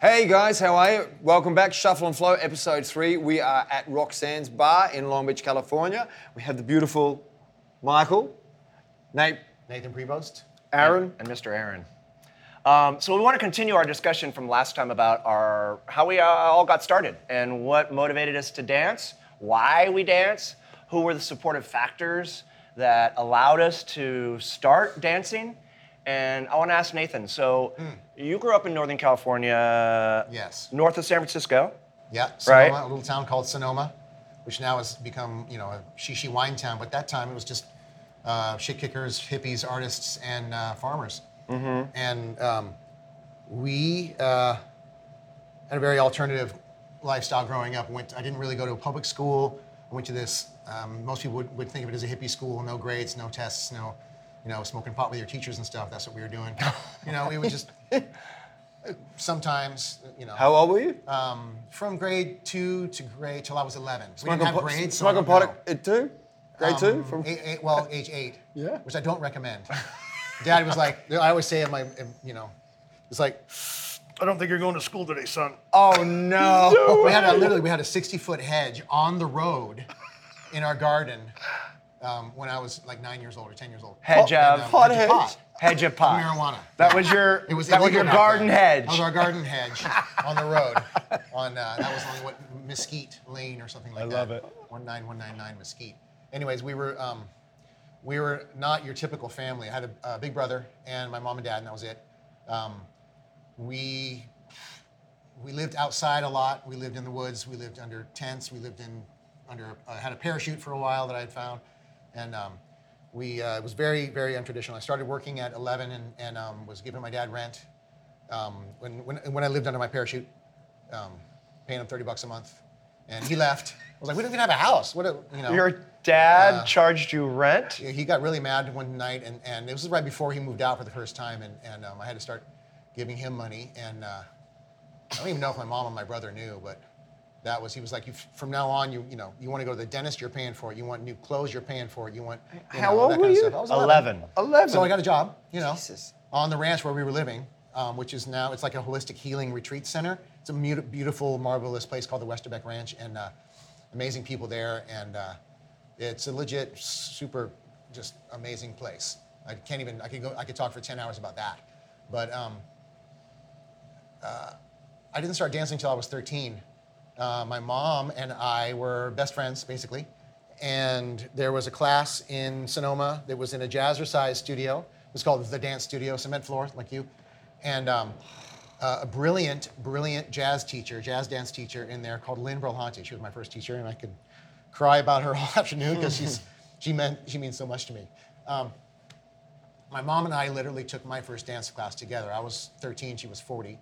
Hey guys, how are you? Welcome back, to Shuffle and Flow, episode three. We are at Roxanne's Bar in Long Beach, California. We have the beautiful Michael, Nate, Nathan Prevost. Aaron. and Mr. Aaron. Um, so we want to continue our discussion from last time about our how we uh, all got started and what motivated us to dance, why we dance, who were the supportive factors that allowed us to start dancing. And I want to ask Nathan. So you grew up in Northern California, Yes. north of San Francisco. Yeah, Right. A little town called Sonoma, which now has become, you know, a shishi wine town. But that time it was just uh, shit kickers, hippies, artists, and uh, farmers. Mm-hmm. And um, we uh, had a very alternative lifestyle growing up. Went. I didn't really go to a public school. I went to this. Um, most people would, would think of it as a hippie school. No grades, no tests, no, you know, smoking pot with your teachers and stuff. That's what we were doing. you know, we would just sometimes, you know. How old were you? Um, from grade two to grade till I was 11. We didn't Smoking have pot- grades. so I Smoking don't pot know. at two? Grade two? Um, From eight, eight, well, age eight. Yeah. Which I don't recommend. Dad was like, I always say in my, in, you know, it's like, I don't think you're going to school today, son. Oh no! We had a, literally, we had a 60 foot hedge on the road in our garden um, when I was like nine years old or 10 years old. Hedge of um, Pot hedge hedge? pot. hedge of pot. Marijuana. That was your It was that was illegal your back garden then. hedge. That was our garden hedge on the road. On uh, that was on what Mesquite Lane or something like I that. love it. One nine one nine nine Mesquite. Anyways, we were um, we were not your typical family. I had a, a big brother and my mom and dad, and that was it. Um, we we lived outside a lot. We lived in the woods. We lived under tents. We lived in under. I had a parachute for a while that I had found, and um, we uh, it was very very untraditional. I started working at 11 and, and um, was giving my dad rent um, when, when when I lived under my parachute, um, paying him 30 bucks a month, and he left. I was like, we don't even have a house. What a, you know? Your dad Uh, charged you rent? he got really mad one night, and, and this was right before he moved out for the first time, and, and um, I had to start giving him money. And uh, I don't even know if my mom and my brother knew, but that was he was like, you, from now on, you you know, you want to go to the dentist, you're paying for it. You want new clothes, you're paying for it. You want you How know, old that were kind you? Of stuff. I was 11. 11. So I got a job, you know, Jesus. on the ranch where we were living, um, which is now it's like a holistic healing retreat center. It's a mu- beautiful, marvelous place called the Westerbeke Ranch, and uh, amazing people there, and uh, it's a legit, super, just amazing place. I can't even. I could go. I could talk for ten hours about that, but um, uh, I didn't start dancing until I was 13. Uh, my mom and I were best friends, basically. And there was a class in Sonoma that was in a jazzercise studio. It was called the Dance Studio, cement floor, like you. And um, uh, a brilliant, brilliant jazz teacher, jazz dance teacher in there called Lynn Brolhante. She was my first teacher, and I could cry about her all afternoon because she's she meant she means so much to me. Um, my mom and I literally took my first dance class together. I was 13, she was 40.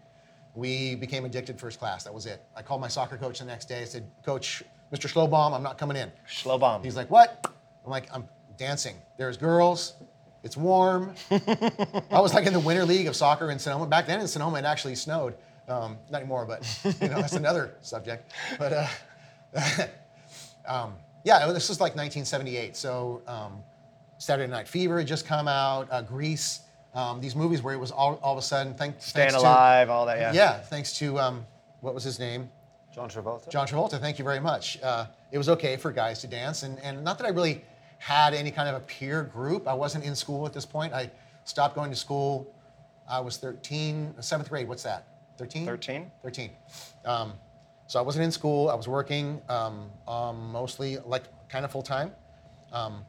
We became addicted first class. That was it. I called my soccer coach the next day. I said, Coach, Mr. Schlowbaum, I'm not coming in. Schlobom. He's like, What? I'm like, I'm dancing. There's girls. It's warm. I was like in the winter league of soccer in Sonoma. Back then in Sonoma, it actually snowed. Um, not anymore, but you know that's another subject. But uh, um, yeah, this was like 1978. So um, Saturday Night Fever had just come out. Uh, Grease. Um, these movies where it was all, all of a sudden, thank, Staying thanks to- alive, all that, yeah. yeah, thanks to um, what was his name? John Travolta. John Travolta, thank you very much. Uh, it was okay for guys to dance, and, and not that I really had any kind of a peer group. I wasn't in school at this point. I stopped going to school. I was 13, seventh grade. What's that? 13? 13. 13. Um, so I wasn't in school. I was working um, um, mostly like kind of full time. Um,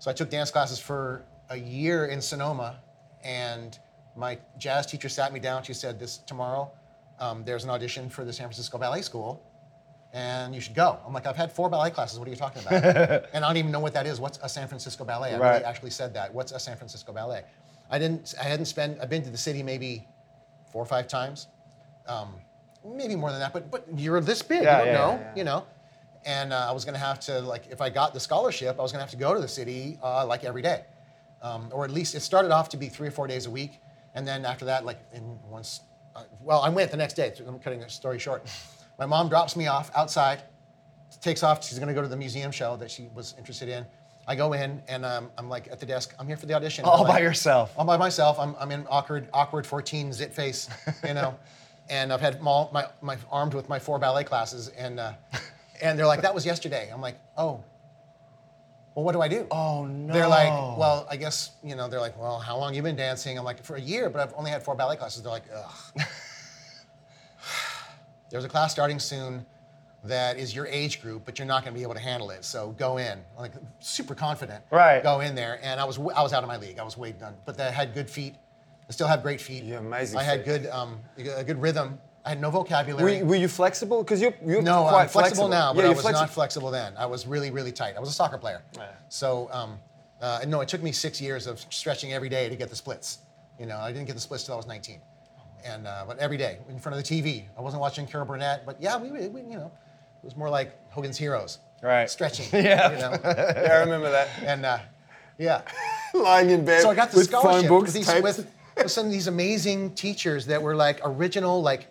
so I took dance classes for a year in Sonoma, and my jazz teacher sat me down. She said, "This tomorrow, um, there's an audition for the San Francisco Ballet School, and you should go." I'm like, "I've had four ballet classes. What are you talking about?" and I don't even know what that is. What's a San Francisco Ballet? I Right. really actually said that. What's a San Francisco Ballet? I didn't. I hadn't spent. I've been to the city maybe four or five times um, maybe more than that, but but you're this big, Yeah, you don't yeah, know, yeah, you know. And uh, I was gonna have to like, if I got the scholarship, I was gonna have to go to the city uh, like every day, um, or at least it started off to be three or four days a week, and then after that, like in once, uh, well, I went the next day. I'm cutting the story short. My mom drops me off outside, takes off. She's gonna go to the museum show that she was interested in. I go in and um, I'm like at the desk. I'm here for the audition. All I'm by yourself. all by myself. I'm, I'm in awkward, awkward 14 zit face, you know. and I've had my, my, my armed with my four ballet classes, and uh, and they're like, that was yesterday. I'm like, oh. Well, what do I do? Oh, no. They're like, well, I guess you know. They're like, well, how long you been dancing? I'm like, for a year, but I've only had four ballet classes. They're like, ugh. There's a class starting soon that is your age group, but you're not going to be able to handle it. So go in. I'm like super confident. Right. Go in there, and I was I was out of my league. I was way done. But I had good feet. I still have great feet. Yeah, amazing I had feet. good um, a good rhythm. I had no Were, vocabulary. you- were you flexible? Because you're, you're No, quite I'm flexible, now, but yeah, I was flexible. not flexible then. I was really, really tight. I was a soccer player. So, um, uh, no, it took me six years of stretching every day to get the splits. You know, I didn't get the splits till I was 19. And, uh, but every day in front of the TV. I wasn't watching Carol Burnett, but yeah, we, we you know, it was more like Hogan's Heroes. Right. Stretching. Yeah. You know? Yeah, I remember that. and, uh, yeah. Lying in bed So I got the with scholarship phone books, with, these, with, with some of these amazing teachers that were like original, like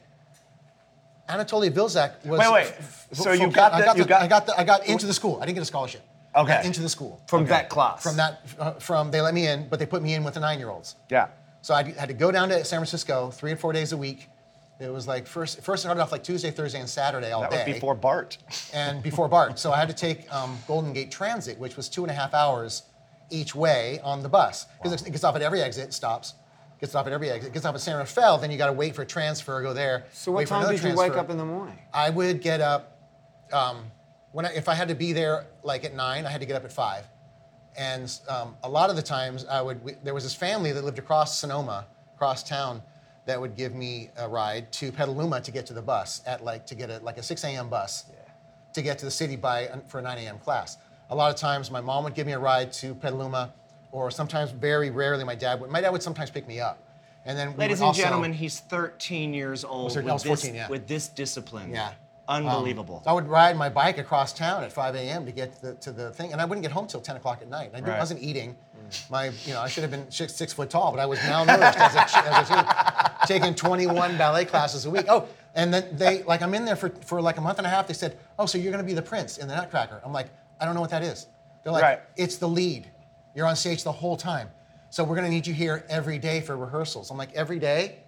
Anatoly Vilzak was. Wait, wait. f- So you got I the- got you the, got- I got the, I got into the school. I didn't get a scholarship. I got Okay. into the school from that class. from that uh, from they let me in, but they put me in with the nine-year-olds. Yeah. So I had to go down to San Francisco three and four days a week. It was like first first started off like Tuesday, Thursday, and Saturday all That day before Bart. and before BART. So I had to take um, Golden Gate Transit, which was two and a half hours each way on the bus. Because it gets off at every exit, stops, gets off at every exit, gets off at San Rafael, then you got to wait for a transfer, go there. so what time did you wake up in the morning? I would get up, um, when I, if I had to be there like at nine, I had to get up at five. And um, a lot of the times, I would. We, there was this family that lived across Sonoma, across town, that would give me a ride to Petaluma to get to the bus at like to get a like a 6 a.m. bus to get to the city by for a 9 a.m. class. A lot of times, my mom would give me a ride to Petaluma, or sometimes, very rarely, my dad would. My dad would sometimes pick me up, and then we Ladies would and also- gentlemen, he's 13 years old I with, was 14, this, yeah. with this discipline. Yeah. Unbelievable. So I would ride my bike across town at 5 a.m. to get to the, to the thing, and I wouldn't get home till 10 o'clock at night. I Right. wasn't eating. My, you know, I should have been six, six foot tall, but I was malnourished as a, as a teen, taking 21 ballet classes a week. Oh, and then they, like, I'm in there for, for like a month and a half. They said, oh, so you're going to be the prince in the Nutcracker. I'm like, I don't know what that is. They're like, Right. it's the lead. You're on stage the whole time. So we're going to need you here every day for rehearsals. I'm like, every day?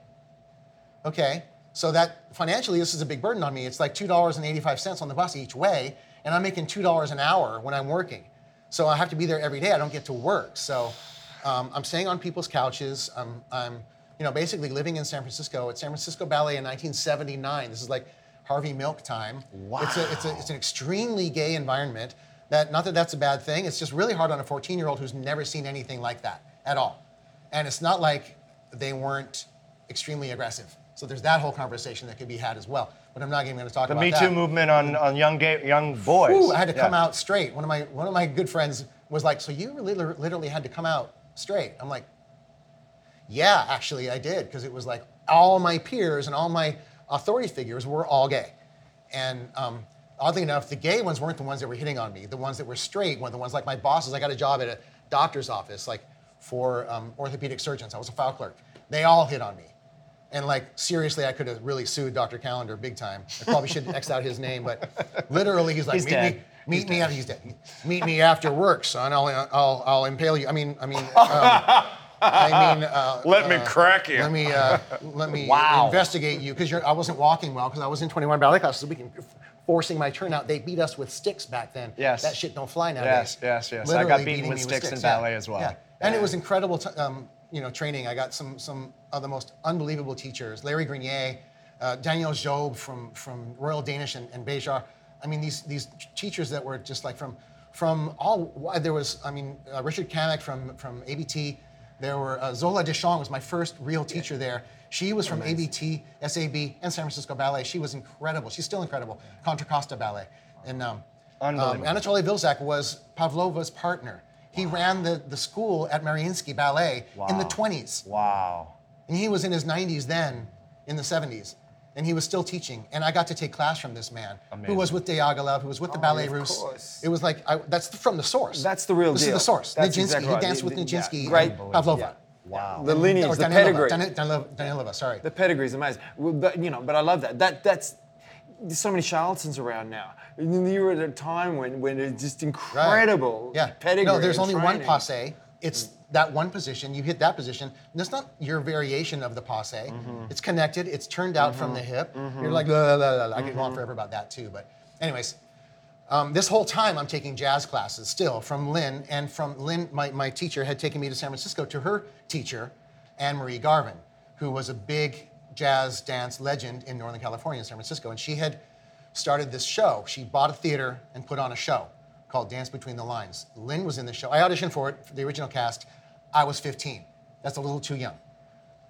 Okay, so that financially, this is a big burden on me. It's like $2.85 on the bus each way, and I'm making $2 an hour when I'm working. So I have to be there every day. I don't get to work. So um, I'm staying on people's couches. I'm, I'm, you know, basically living in San Francisco at San Francisco Ballet in 1979. This is like Harvey Milk time. Wow. It's, a, it's, a, it's an extremely gay environment. That, not that that's a bad thing. It's just really hard on a 14-year-old who's never seen anything like that at all. And it's not like they weren't extremely aggressive. So there's that whole conversation that could be had as well. But I'm not even going to talk The about Me that. The Me Too movement on, on young gay, young boys. Ooh, I had to come out straight. One of my one of my good friends was like, "So you really literally had to come out straight?" I'm like, "Yeah, actually, I did," because it was like all my peers and all my authority figures were all gay, and um, oddly enough, the gay ones weren't the ones that were hitting on me. The ones that were straight were the ones like my bosses. I got a job at a doctor's office, like for um, orthopedic surgeons. I was a file clerk. They all hit on me. And like seriously, I could have really sued Dr. Calendar big time. I probably should X out his name, but literally, he's like, He's meet dead. me, meet me after he's dead. Meet me after work, son. I'll I'll, I'll impale you. I mean, I mean, um, I mean. Uh, Let me uh, crack you. Let me uh, let me Wow. investigate you because I wasn't walking well because I was in 21 ballet classes a week and forcing my turnout. They beat us with sticks back then. Yes. That shit don't fly nowadays. Yes, yes, yes. I got Literally beaten beating with sticks in yeah. ballet as well. Yeah. And Yeah. it was incredible, t- um, you know, training. I got some some of the most unbelievable teachers. Larry Grenier, uh, Danielle Job from from Royal Danish and, and Bejar. I mean, these these teachers that were just like from from all. There was, I mean, uh, Richard Kamek from from ABT. There were uh, Zola Deschamps was my first real teacher there. She was from ABT, SAB, and San Francisco Ballet. She was incredible. She's still incredible. Contra Costa Ballet. And um, um, Anatoly Vilzak was Pavlova's partner. He ran the, the school at Mariinsky Ballet in the 20s. Wow. And he was in his 90s then, in the 70s. And he was still teaching. And I got to take class from this man, who was with Diaghilev, who was with the Ballet of Russe. course. It was like, I, that's from the source. That's the real this deal. is the source. That's Nijinsky. exactly he danced The- with the- yeah, Nijinsky great- Pavlova. yeah. Wow. The lineage, Or the Danilova. pedigree. Dan- Danilova, Danilova, sorry. The pedigree is amazing. Well, but, you know, but I love that. That that's there's so many charlatans around now. And You were at a time when when it's just incredible Yeah. pedigree. no, there's and only one passe it's that one position. You hit that position. And that's not your variation of the passe. Mm-hmm. It's connected. It's turned out from mm-hmm. the hip. Mm-hmm. You're like, la, la, la, la, la. I could go on forever about that too. But, anyways, um, this whole time I'm taking jazz classes still from Lynn, and from Lynn, my, my teacher had taken me to San Francisco to her teacher, Anne Marie Garvin, who was a big jazz dance legend in Northern California, in San Francisco. And she had started this show. She bought a theater and put on a show called Dance Between the Lines. Lynn was in the show. I auditioned for it, for the original cast. I was 15. That's a little too young.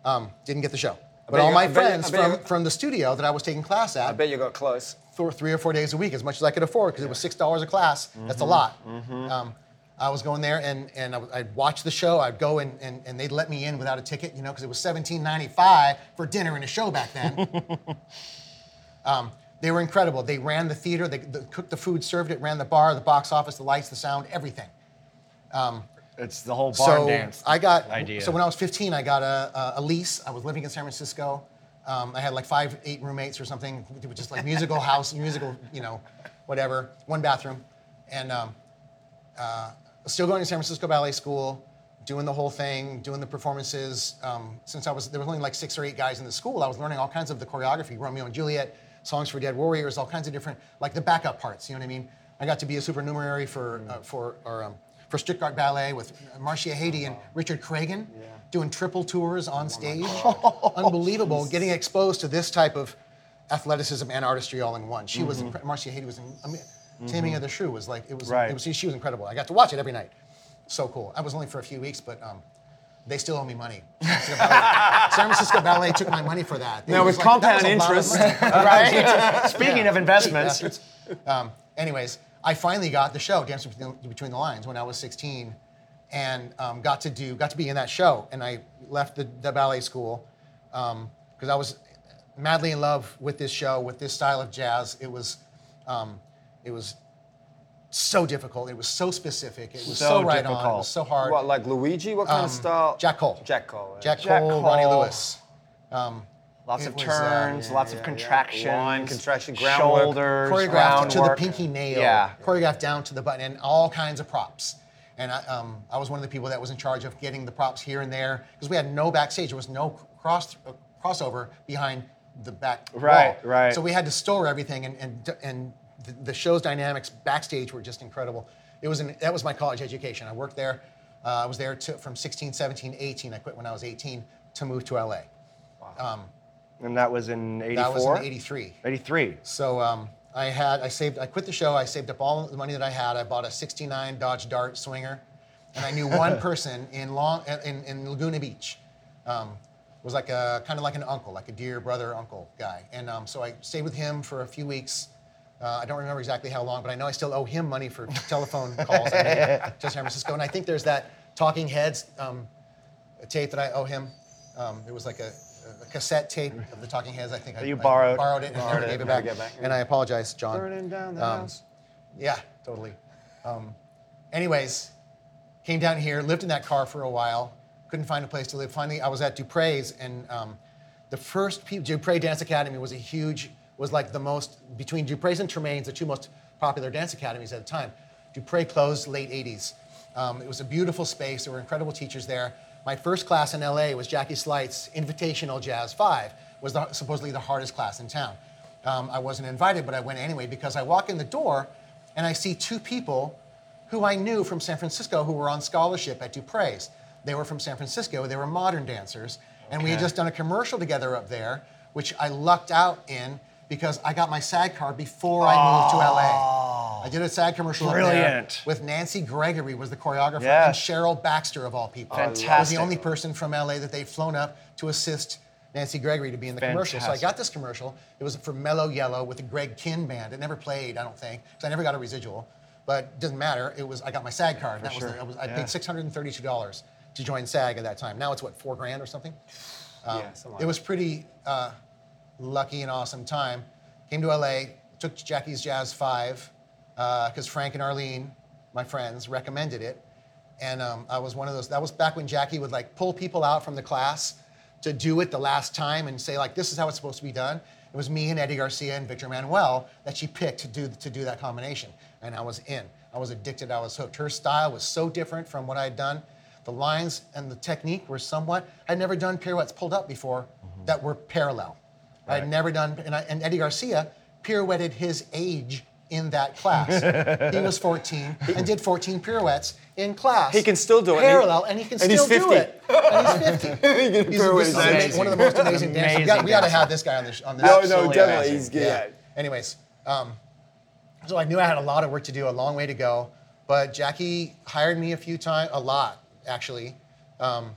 Um, didn't get the show. But all my I bet you- friends bet you- from, from the studio that I was taking class at I bet you got close. th- three or four days a week, as much as I could afford, because it was six dollars a class. That's a lot. Um, I was going there, and, and I w- I'd watch the show. I'd go, and, and, and they'd let me in without a ticket, you know, because it was seventeen ninety five for dinner and a show back then. um, they were incredible. They ran the theater. They, they cooked the food, served it, ran the bar, the box office, the lights, the sound, everything. It's the whole barn so dance. I got idea. so when I was 15, I got a, a, a lease. I was living in San Francisco. Um, I had like five, eight roommates or something. It was just like musical house, musical, you know, whatever. One bathroom, and um, uh, still going to San Francisco Ballet School, doing the whole thing, doing the performances. Um, since I was there was only like six or eight guys in the school, I was learning all kinds of the choreography, Romeo and Juliet, songs for dead warriors, all kinds of different like the backup parts. You know what I mean? I got to be a supernumerary for uh, for or um, for Stuttgart Ballet with Marcia Haydée and Richard Cragun, doing triple tours on stage. Unbelievable, getting exposed to this type of athleticism and artistry all in one. She was incre- Marcia Haydée was in, I mean, Taming of the Shrew was like it was Right. it was she was incredible. I got to watch it every night. So cool. I was only for a few weeks, but um, they still owe me money. San Francisco Ballet, San Francisco Ballet took my money for that. Now, was with like, compound was a lot of interest. right? Speaking of investments. Um, anyways, I finally got the show, Dance Between the, Lines, when I was 16, and um, got to do, got to be in that show. And I left the, the ballet school because I was madly in love with this show, with this style of jazz. It was, um, it was so difficult. It was so specific. It was so, So right on. It difficult. was so hard. What, like Luigi? What kind Um, of style? Jack Cole. Jack Cole. Jack, Jack Cole, Ronnie Cole. Lewis. Um, lots It of was, uh, turns, yeah, lots yeah, of yeah. contractions, Line, contraction, groundwork. shoulders, choreographed to the pinky nail, Yeah. choreographed down to the button, and all kinds of props. And I, um, I was one of the people that was in charge of getting the props here and there because we had no backstage. There was no cross uh, crossover behind the back Right, wall. right. So we had to store everything, and and, and the, the show's dynamics backstage were just incredible. It was an, that was my college education. I worked there. Uh, I was there to, from 16, 17, 18. I quit when I was 18 to move to LA. And that was in 84? That was in 83. 83. So um, I had, I saved, I quit the show. I saved up all the money that I had. I bought a '69 Dodge Dart Swinger, and I knew one person in Long, in, in Laguna Beach. Um, was like a kind of like an uncle, like a dear brother uncle guy. And um, so I stayed with him for a few weeks. Uh, I don't remember exactly how long, but I know I still owe him money for telephone calls I made to San Francisco. And I think there's that Talking Heads um, tape that I owe him. Um, it was like a, a cassette tape of the Talking Heads. I think I, you I borrowed. borrowed it and Borrowed never it, gave it never back. gave back. And I apologize, John. Burning down the Um, house. Yeah, totally. Um, anyways, came down here, lived in that car for a while, couldn't find a place to live. Finally, I was at Dupree's, and um, the first pe- Dupree Dance Academy was a huge, was like the most, between Dupree's and Tremaine's, the two most popular dance academies at the time. Dupree closed late 80s. Um, it was a beautiful space. There were incredible teachers there. My first class in LA was Jackie Sleight's Invitational Jazz 5, was the, supposedly the hardest class in town. Um, I wasn't invited, but I went anyway because I walk in the door and I see two people who I knew from San Francisco who were on scholarship at Dupree's. They were from San Francisco, they were modern dancers, and we had just done a commercial together up there, which I lucked out in because I got my SAG card before I moved to LA. I did a SAG commercial up there Brilliant. with Nancy Gregory was the choreographer Yes. and Cheryl Baxter of all people. Was Fantastic. the only person from LA that they'd flown up to assist Nancy Gregory to be in the commercial. So I Fantastic. got this commercial. It was for Mellow Yellow with the Greg Kihn band. It never played, I don't think, because I never got a residual. But it doesn't matter. It was I got my SAG card. That was, the, I, was I Yeah. paid six hundred and thirty-two dollars to join SAG at that time. Now it's what four grand or something. Um, Yeah, something like it was pretty uh, lucky and awesome time. Came to LA, took Jackie's Jazz Five because Frank and Arlene, my friends, recommended it, and um, I was one of those. That was back when Jackie would like pull people out from the class to do it the last time and say like, "This is how it's supposed to be done." It was me and Eddie Garcia and Victor Manuel that she picked to do to do that combination, and I was in. I was addicted. I was hooked. Her style was so different from what I had done. the lines and the technique were somewhat. I'd never done pirouettes pulled up before that were parallel. I'd never done, and, I, and Eddie Garcia pirouetted his age in that class. he was 14 and did 14 pirouettes in class. He can still do it, and Parallel, and he can and he's still do 50. it. And he's 50. He's pirouette this is his ama- age. one of the most amazing dancers. We got, Amazing we got to have this guy on this on this. No, no, definitely. amazing. He's good. Yeah. Anyways, um, so I knew I had a lot of work to do, a long way to go. But Jackie hired me a few times, a lot actually. Um,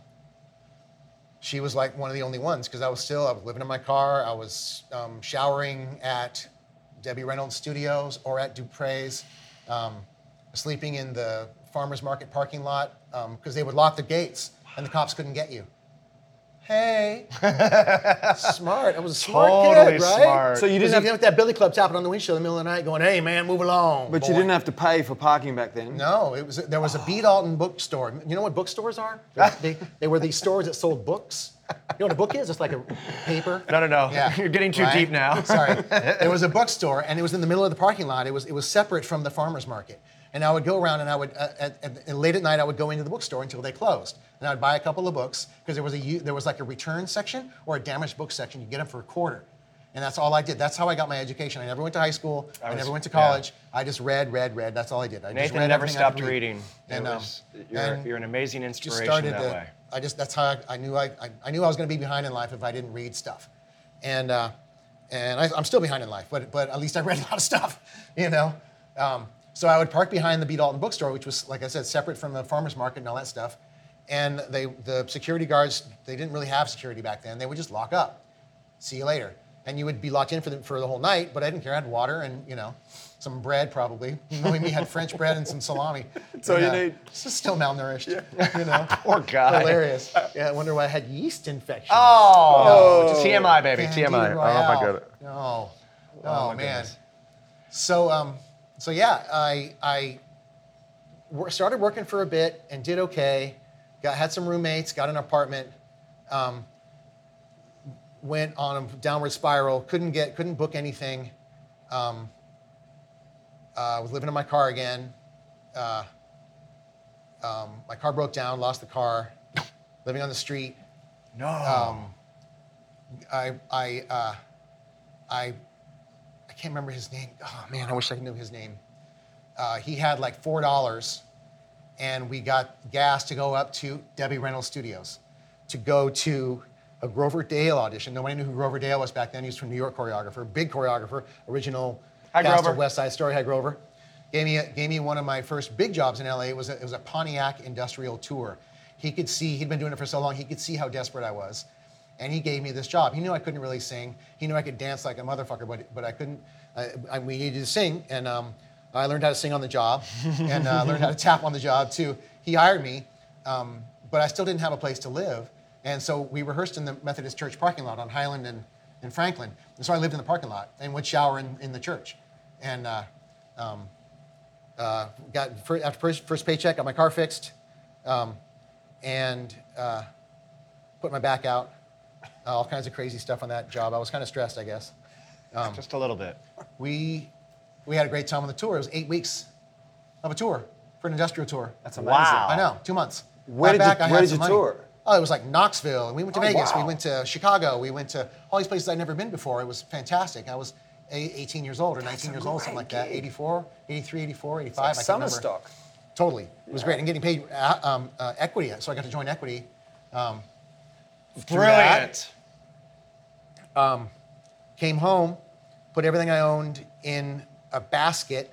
she was like one of the only ones because I was still, I was living in my car. I was um, showering at Debbie Reynolds Studios or at Dupree's, um, sleeping in the farmer's market parking lot because they would lock the gates and the cops couldn't get you. Hey, smart. I was a smart Totally kid, right? smart. So you didn't have, even with that billy club tapping on the windshield in the middle of the night, going, "Hey man, move along." but you didn't have to pay for parking back then. No, it was there was a B. Dalton bookstore. You know what bookstores are? They, they were these stores that sold books. You know what a book is? It's like a paper. No, no, no. Yeah, You're getting too right? deep now. Sorry. There was a bookstore, and it was in the middle of the parking lot. It was it was separate from the farmers market. And I would go around, and I would uh, at, at, and late at night I would go into the bookstore until they closed, and I'd buy a couple of books because there was a there was like a return section or a damaged book section. You get them for a quarter. And that's all I did. That's how I got my education. I never went to high school. I, was- never went to yeah. college. I just read, read, read. That's all I did. I just Nathan read never I stopped read. reading. And, It um, you're, and you're an amazing just inspiration started that to, way. I just that's how I, I knew I, I, I knew I was going to be behind in life if I didn't read stuff, and uh, and I, I'm still behind in life, but but at least I read a lot of stuff, you know. Um, so I would park behind the B Dalton bookstore, which was like I said, separate from the farmers market and all that stuff, and they the security guards they didn't really have security back then. They would just lock up. See you later. And you would be locked in for the, for the whole night, but I didn't care. I had water and, you know, some bread probably. Knowing me, had French bread and some salami. So you uh, need. Still malnourished, yeah. you know. Poor guy. Hilarious. Yeah, I wonder why I had yeast infection. Oh, just TMI, baby. Candida TMI. I don't know if I got it. Oh, my man. goodness. So um, so yeah, I I started working for a bit and did okay. Got had some roommates, got an apartment. Um, went on a downward spiral. Couldn't get couldn't book anything. Um, uh, was living in my car again. Uh, um, my car broke down. Lost the car. Living on the street. No. Um, I I uh, I I can't remember his name. Oh man, I wish I knew his name. Uh, he had like four dollars, and we got gas to go up to Debbie Reynolds Studios, to go to a Grover Dale audition. Nobody knew who Grover Dale was back then. He was from New York choreographer, big choreographer, original Hi, cast Grover. of West Side Story. Hi Grover. Gave me, a, gave me one of my first big jobs in LA. It was a, it was a Pontiac industrial tour. He could see, he'd been doing it for so long, he could see how desperate I was. And he gave me this job. He knew I couldn't really sing. He knew I could dance like a motherfucker, but, but I couldn't, I, I, we needed to sing. And um, I learned how to sing on the job and uh, learned how to tap on the job too. He hired me, um, but I still didn't have a place to live. And so we rehearsed in the Methodist Church parking lot on Highland and, and Franklin. And so I lived in the parking lot and would shower in, in the church. And uh, um, uh, got after first, first paycheck, got my car fixed, um, and uh, put my back out. Uh, all kinds of crazy stuff on that job. I was kind of stressed, I guess. Just a little bit. We we had a great time on the tour. It was eight weeks of a tour for an industrial tour. That's amazing. Wow. I know, two months. Where Got did you- back, I where had did some you money. tour? Oh, it was like Knoxville, and we went to Oh, Vegas. We wow. went to Chicago. We went to all these places I'd never been before. It was fantastic. I was a- 18 years old or 19 a years old, something like that. gig. 84, 83, 84, 85. Like I can't summer remember. stock. Totally. It was great. And getting paid uh, um, uh, equity. So I got to join equity. Um, Brilliant. Came home, put everything I owned in a basket.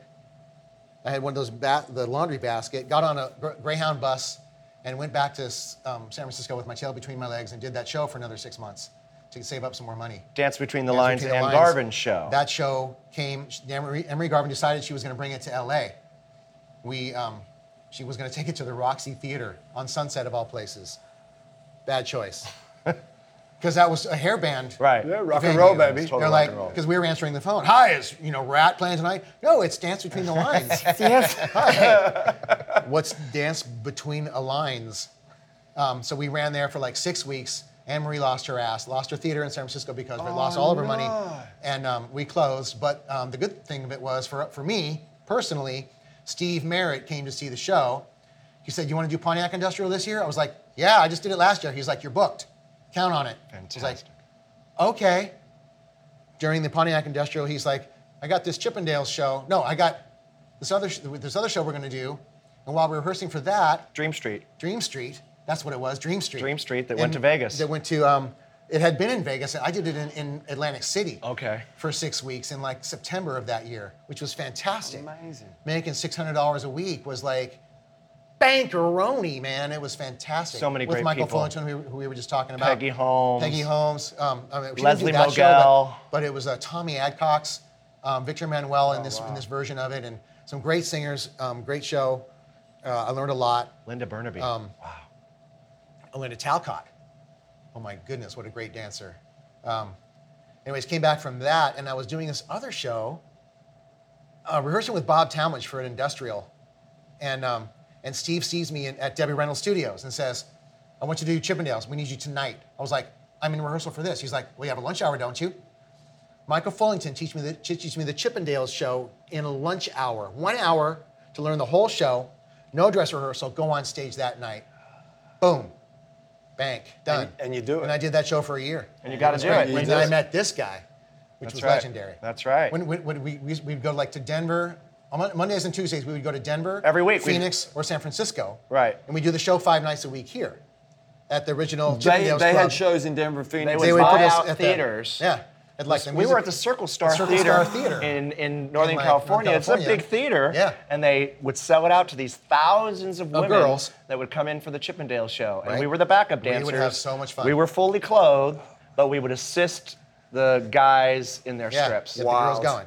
I had one of those ba- the laundry basket. Got on a Gr- Greyhound bus and went back to um, San Francisco with my tail between my legs and did that show for another six months to save up some more money. Dance Between the Lines and Lines. Garvin show. That show came. Anne Marie, Anne Marie Garvin decided she was going to bring it to L.A. We, um, she was going to take it to the Roxy Theater on Sunset of all places. Bad choice, because that was a hair band. right. Yeah, rock venue. and roll, baby. Totally They're like, because we were answering the phone. Hi, is you know Ratt playing tonight? No, it's Dance Between the Lines. yes. Hi. What's Dance Between a Lines? Um, so we ran there for like six weeks. Anne Marie lost her ass, lost her theater in San Francisco because we lost all of her money, and um, we closed. But um, the good thing of it was for for me personally, Steve Merritt came to see the show. He said, "You want to do Pontiac Industrial this year?" I was like, "Yeah, I just did it last year." He's like, "You're booked. Count on it." I was like, Fantastic. okay. During the Pontiac Industrial, he's like, I got this Chippendales show. No, I got this other sh- this other show we're going to do. And while we're rehearsing for that, Dream Street. Dream Street, that's what it was, Dream Street. Dream Street that went And to Vegas. That went to, um, it had been in Vegas. I did it in, in Atlantic City Okay. for six weeks in like September of that year, which was fantastic. Amazing. Making $600 a week was like bankeroni, man. It was fantastic. So many With great Michael people. Fullington, who, who we were just talking about. Peggy Holmes. Peggy Holmes. Um, I mean, she didn't do Leslie that show, Mogel. but, but it was uh, Tommy Adcox, um, Victor Manuel Oh, in this in this version of it, and some great singers. Um, great show. Uh, I learned a lot. Linda Burnaby. Um, wow. Elena Talcott. Oh my goodness, what a great dancer. Um, anyways, came back from that, and I was doing this other show, uh, rehearsing with Bob Talmadge for an industrial, and um, and Steve sees me in, at Debbie Reynolds Studios and says, "I want you to do Chippendales. We need you tonight." I was like, "I'm in rehearsal for this." He's like, "Well, you have a lunch hour, don't you?" Michael Fullington teach me the, teaches me the Chippendales show in a lunch hour, one hour to learn the whole show, no dress rehearsal, go on stage that night. Boom, bank, done. And- and you do it. And I did that show for a year. And you gotta do great. it. And then I met this guy, which That's was right. legendary. That's right. When, when, when we, we, we'd go like to Denver, on Mondays and Tuesdays, we would go to Denver, Every week we'd- Phoenix, or San Francisco. Right. And we do the show five nights a week here at the original They, Chippendales they Club. had shows in Denver, Phoenix. They would buy put us out at the- theaters. yeah. At like the we music- were at the Circle Star, Circle Theater, Star Theater. in, in Northern like, California. Northern It's a California. big theater. Yeah. And they would sell it out to these thousands of women girls. that would come in for the Chippendale show. And Right. we were the backup We would dancers. have so much fun. We were fully clothed, but we would assist the guys in their yeah, strips. Get the girls going.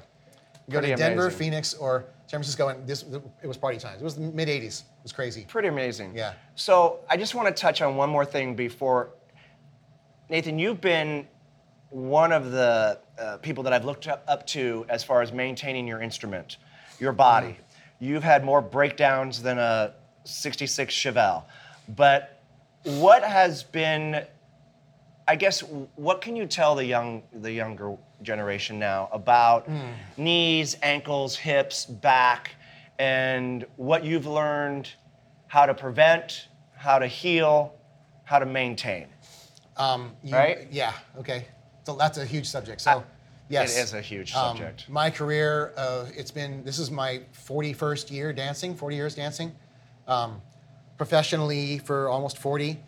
You go Pretty to Denver, amazing. Phoenix, or San Francisco, and this it was party times. It was the mid '80s. It was crazy. Pretty amazing. Yeah. So I just want to touch on one more thing before. Nathan, you've been one of the uh, people that I've looked up, up to as far as maintaining your instrument, your body. Mm-hmm. You've had more breakdowns than a 66 Chevelle. But what has been, I guess, what can you tell the young, the younger generation now about Mm. knees, ankles, hips, back, and what you've learned, how to prevent, how to heal, how to maintain? Um, you- Right? Yeah. Okay. So that's a huge subject. So, yes, It is a huge Um, subject. my career, uh, it's been. This is my 41st year dancing. 40 years dancing. Um, professionally for almost 40.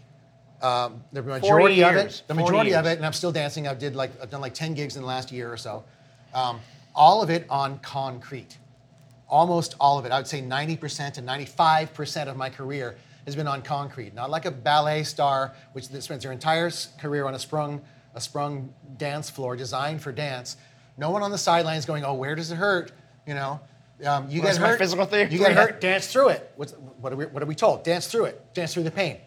Um, the majority of it, the 40 majority of it, and I'm still dancing. I've did like I've done like 10 gigs in the last year or so. Um, all of it on concrete. Almost all of it. I would say 90% to 95% of my career has been on concrete. Not like a ballet star, which spends their entire career on a sprung, a sprung dance floor designed for dance. No one on the sidelines going, "Oh, where does it hurt?" You know, um, you Where's get hurt. physical therapy? You get hurt. Dance through it. What's, what, are we, what are we told? Dance through it. Dance through the pain.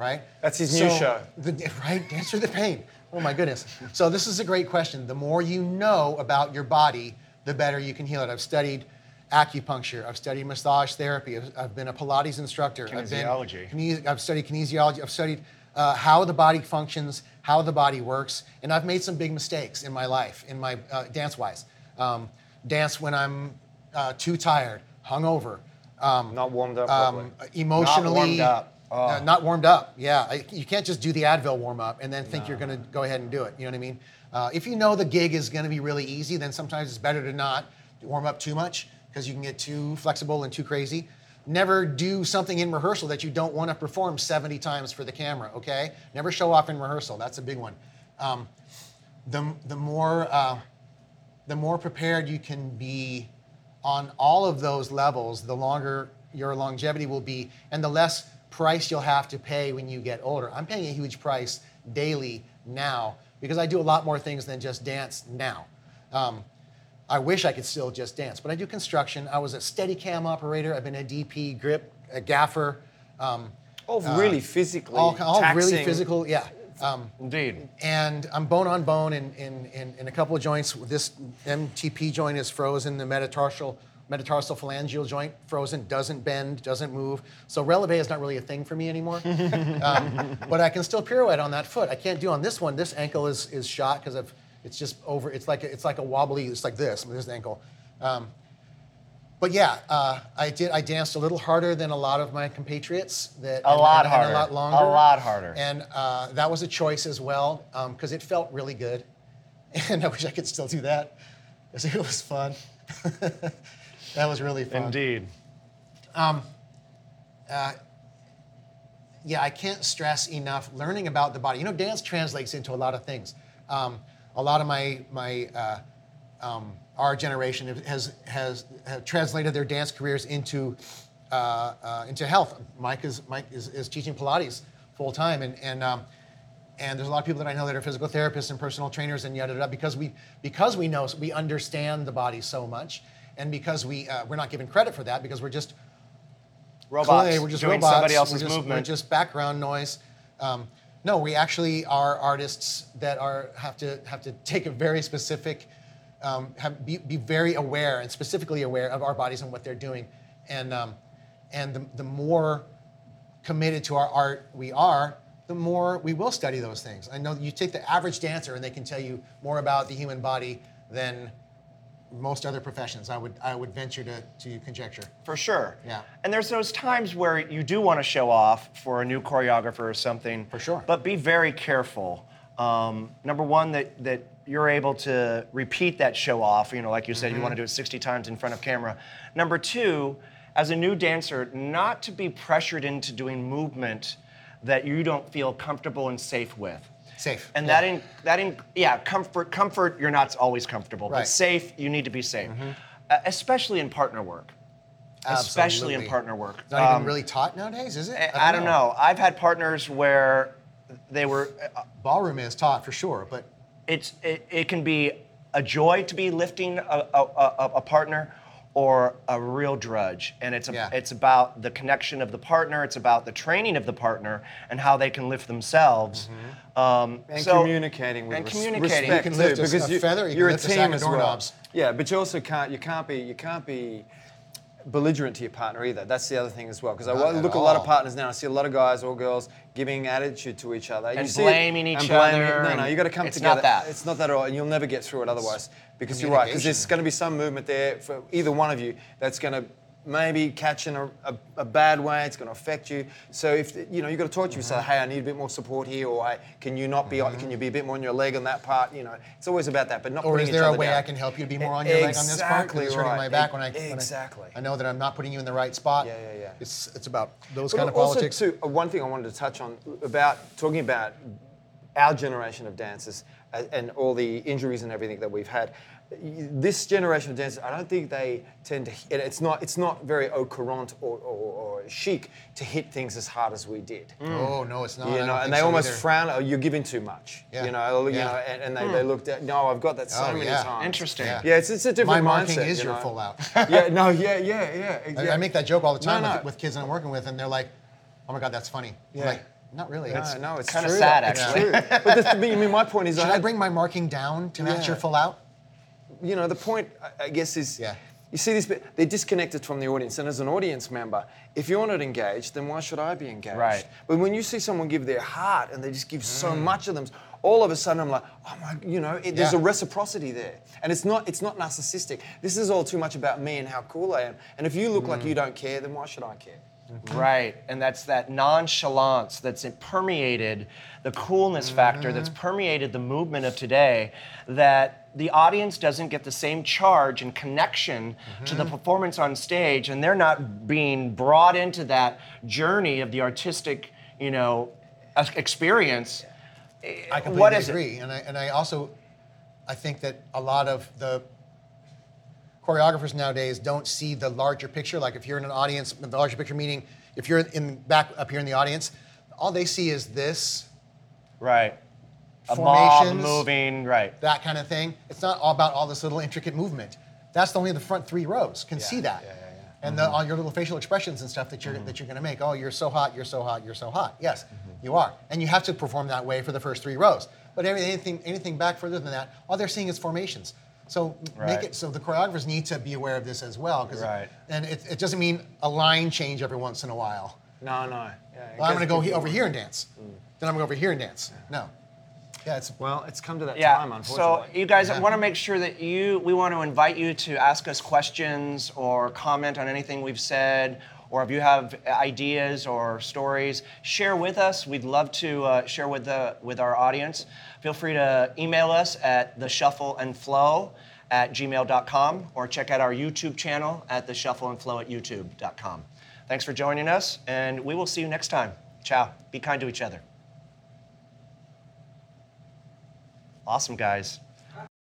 Right. That's his new show. The, right? Dance through the pain. Oh my goodness. So this is a great question. The more you know about your body, the better you can heal it. I've studied acupuncture. I've studied massage therapy. I've, I've been a Pilates instructor. I've been- Kinesiology. I've studied kinesiology. I've studied uh, how the body functions, how the body works, and I've made some big mistakes in my life, in my uh, dance-wise. Um, dance when I'm uh, too tired, hungover. Um, Not warmed up um, emotionally Not warmed up. Oh. uh, not warmed up. Yeah, I, you can't just do the Advil warm up and then think you're going to go ahead and do it. You know what I mean? Uh, if you know the gig is going to be really easy, then sometimes it's better to not warm up too much because you can get too flexible and too crazy. Never do something in rehearsal that you don't want to perform 70 times for the camera. Okay? Never show off in rehearsal. That's a big one. Um, the the more uh, the more prepared you can be on all of those levels, the longer your longevity will be, and the less price you'll have to pay when you get older. I'm paying a huge price daily now because I do a lot more things than just dance now. Um, I wish I could still just dance, but I do construction. I was a steady cam operator. I've been a DP, grip, a gaffer. Um, all really physically all, all really physical, yeah. Um, Indeed. and I'm bone on bone in, in, in, in a couple of joints. This MTP joint is frozen. The metatarsal metatarsal phalangeal joint frozen, doesn't bend, doesn't move. So releve is not really a thing for me anymore. um, but I can still pirouette on that foot. I can't do on this one. This ankle is is shot because of it's just over. It's like a, it's like a wobbly. It's like this. This ankle. Um, but yeah, uh, I did. I danced a little harder than a lot of my compatriots. That A and- lot and- and harder. a lot longer, A lot harder. And uh, that was a choice as well because it felt really good, and I wish I could still do that because it was fun. that was really fun. Indeed. yeah, I can't stress enough learning about the body. You know, dance translates into a lot of things. Um, a lot of my my uh, um, our generation has has translated their dance careers into uh, uh, into health. Mike is Mike is, is teaching Pilates full time, and and um, and there's a lot of people that I know that are physical therapists and personal trainers and yada yada because we because we know we understand the body so much, and because we uh, we're not given credit for that because we're just Robots. clay, we're just doing robots. somebody else's we're just, movement. We're just background noise. Um, no, we actually are artists that are have to have to take a very specific, um, have, be, be very aware and specifically aware of our bodies and what they're doing, and um, and the, the more committed to our art we are, the more we will study those things. I know you take the average dancer and they can tell you more about the human body than most other professions. I would I would venture to, to conjecture. For sure. Yeah. And there's those times where you do want to show off for a new choreographer or something. For sure. But be very careful. Um, number one, that that you're able to repeat that show off. You know, like you said, Mm-hmm. you want to do it 60 times in front of camera. Number two, as a new dancer, not to be pressured into doing movement that you don't feel comfortable and safe with. Safe. And yeah. that in that in yeah, comfort comfort you're not always comfortable, but Right. safe you need to be safe. Uh, especially in partner work. Absolutely. Especially in partner work. It's not Um, even really taught nowadays, is it? I, I don't know. I've had partners where they were uh, Ballroom is taught for sure, but it's it, it can be a joy to be lifting a, a, a, a partner or a real drudge and it's a, Yeah. it's about the connection of the partner it's about the training of the partner and how they can lift themselves um, And so- communicating with and res- communicating. respect You can too, a- because a you, feather, you can you're lift a a sack team of as well. doorknobs. Yeah, but you also can't you can't be you can't be belligerent to your partner either. That's the other thing as well. Because I Not look at a lot of all. partners now. I see a lot of guys or girls giving attitude to each other. You And see it- blaming each other No, no, and you got to come it's together. not that. It's not that at all, and you'll never get through it otherwise. Because you're right. Because there's going to be some movement there for either one of you that's going to maybe catch in a, a, a bad way. It's going to affect you. So if you know, you've got to talk to you. Say, hey, I need a bit more support here, or I, can you not be? on Can you be a bit more on your leg on that part? You know, it's always about that. But not. or is there a way down. I can help you to be more on your leg on this part? 'Cause Exactly it's hurting right. my back when I when I- Exactly. I, know that I'm not putting you in the right spot. Yeah, yeah, yeah. It's it's about those But kind of also, politics. too, uh, one thing I wanted to touch on about talking about our generation of dancers uh, and all the injuries and everything that we've had. Y- This generation of dancers, I don't think they tend to. and It's not. It's not very au courant or, or, or chic to hit things as hard as we did. Mm. Oh no, it's not. You know, and they so almost either. frown. Oh, you're giving too much. Yeah. You know, oh, you know, and, and they, hmm. they looked at. No, I've got that so Oh, many yeah. times. Interesting. Yeah. Yeah, it's, it's a different My marking mindset, is you your full out. yeah, no, yeah, yeah, yeah. I. I make that joke all the time No, no. With, with kids I'm working with, and they're like, "Oh my God, that's funny." I'm Yeah. like, not really. No, no, it's kinda sad, actually. true. but this, I mean, my point is, Should I I bring my marking down to match Yeah. your full out? You know, the point, I- guess, is Yeah. you see this bit, they're disconnected from the audience. And as an audience member, if you're not engaged, then why should I be engaged? Right. But when you see someone give their heart and they just give so Mm. much of them, all of a sudden I'm like, oh my, you know, it, there's Yeah. a reciprocity there. And it's not, it's not narcissistic. This is all too much about me and how cool I am. And if you look Mm. like you don't care, then why should I care? Right, and that's that nonchalance that's permeated the coolness factor that's Mm-hmm. permeated the movement of today. That the audience doesn't get the same charge and connection to Mm-hmm. the performance on stage, and they're not being brought into that journey of the artistic, you know, ex- experience. I completely What is it? agree, and I and I also, I think that a lot of the choreographers nowadays don't see the larger picture. Like if you're in an audience, the larger picture meaning if you're in back up here in the audience, all they see is this, Right, a mob moving. Right, that kind of thing. It's not all about all this little intricate movement. That's only the front three rows can see that. yeah, yeah, yeah. And the, mm-hmm. all your little facial expressions and stuff that you're mm-hmm. that you're going to make. Oh, you're so hot. You're so hot. You're so hot. Yes, mm-hmm. you are, and you have to perform that way for the first three rows. But anything anything back further than that, all they're seeing is formations. So Right. make it so the choreographers need to be aware of this as well. 'cause- Right. And it, it doesn't mean a line change every once in a while. No, no. Yeah, Well, I'm going to go he- over here and dance. Then I'm going to go over here and dance. No. Yeah, it's Well, it's come to that Yeah. time, unfortunately. so you guys Yeah. want to make sure that you we want to invite you to ask us questions or comment on anything we've said, or if you have ideas or stories, share with us. We'd love to uh, share with the with our audience. Feel free to email us at the shuffle and flow at gmail.com or check out our YouTube channel at the shuffle and flow at youtube.com. Thanks for joining us, and we will see you next time. Ciao. Be kind to each other. Awesome, guys.